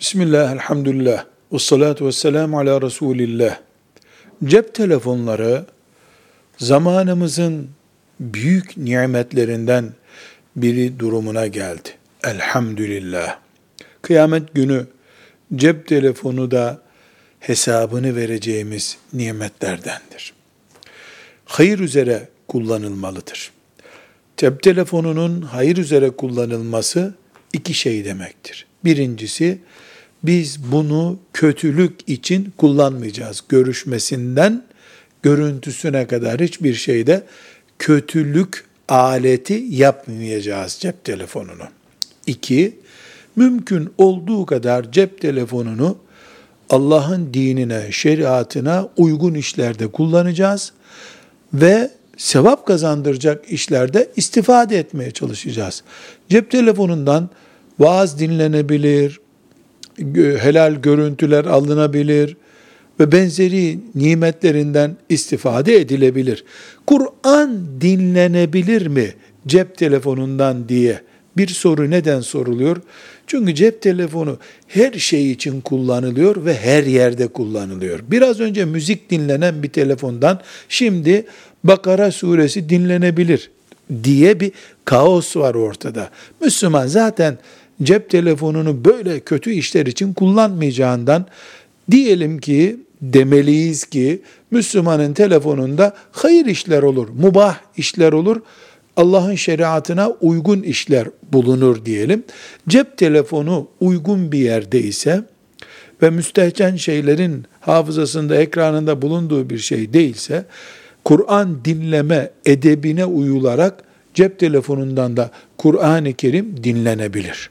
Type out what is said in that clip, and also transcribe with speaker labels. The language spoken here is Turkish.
Speaker 1: Bismillah, elhamdülillah, ve salatu ve selamu ala Resulillah. Cep telefonları zamanımızın büyük nimetlerinden biri durumuna geldi. Elhamdülillah. Kıyamet günü cep telefonu da hesabını vereceğimiz nimetlerdendir. Hayır üzere kullanılmalıdır. Cep telefonunun hayır üzere kullanılması iki şey demektir. Birincisi, biz bunu kötülük için kullanmayacağız. Görüşmesinden görüntüsüne kadar hiçbir şeyde kötülük aleti yapmayacağız cep telefonunu. İki, mümkün olduğu kadar cep telefonunu Allah'ın dinine, şeriatına uygun işlerde kullanacağız ve sevap kazandıracak işlerde istifade etmeye çalışacağız. Cep telefonundan vaaz dinlenebilir, helal görüntüler alınabilir ve benzeri nimetlerinden istifade edilebilir. Kur'an dinlenebilir mi cep telefonundan diye bir soru neden soruluyor? Çünkü cep telefonu her şey için kullanılıyor ve her yerde kullanılıyor. Biraz önce müzik dinlenen bir telefondan şimdi Bakara suresi dinlenebilir diye bir kaos var ortada. Müslüman zaten cep telefonunu böyle kötü işler için kullanmayacağından diyelim ki demeliyiz ki Müslümanın telefonunda hayır işler olur, mubah işler olur, Allah'ın şeriatına uygun işler bulunur diyelim. Cep telefonu uygun bir yerde ise ve müstehcen şeylerin hafızasında, ekranında bulunduğu bir şey değilse, Kur'an dinleme edebine uyularak cep telefonundan da Kur'an-ı Kerim dinlenebilir.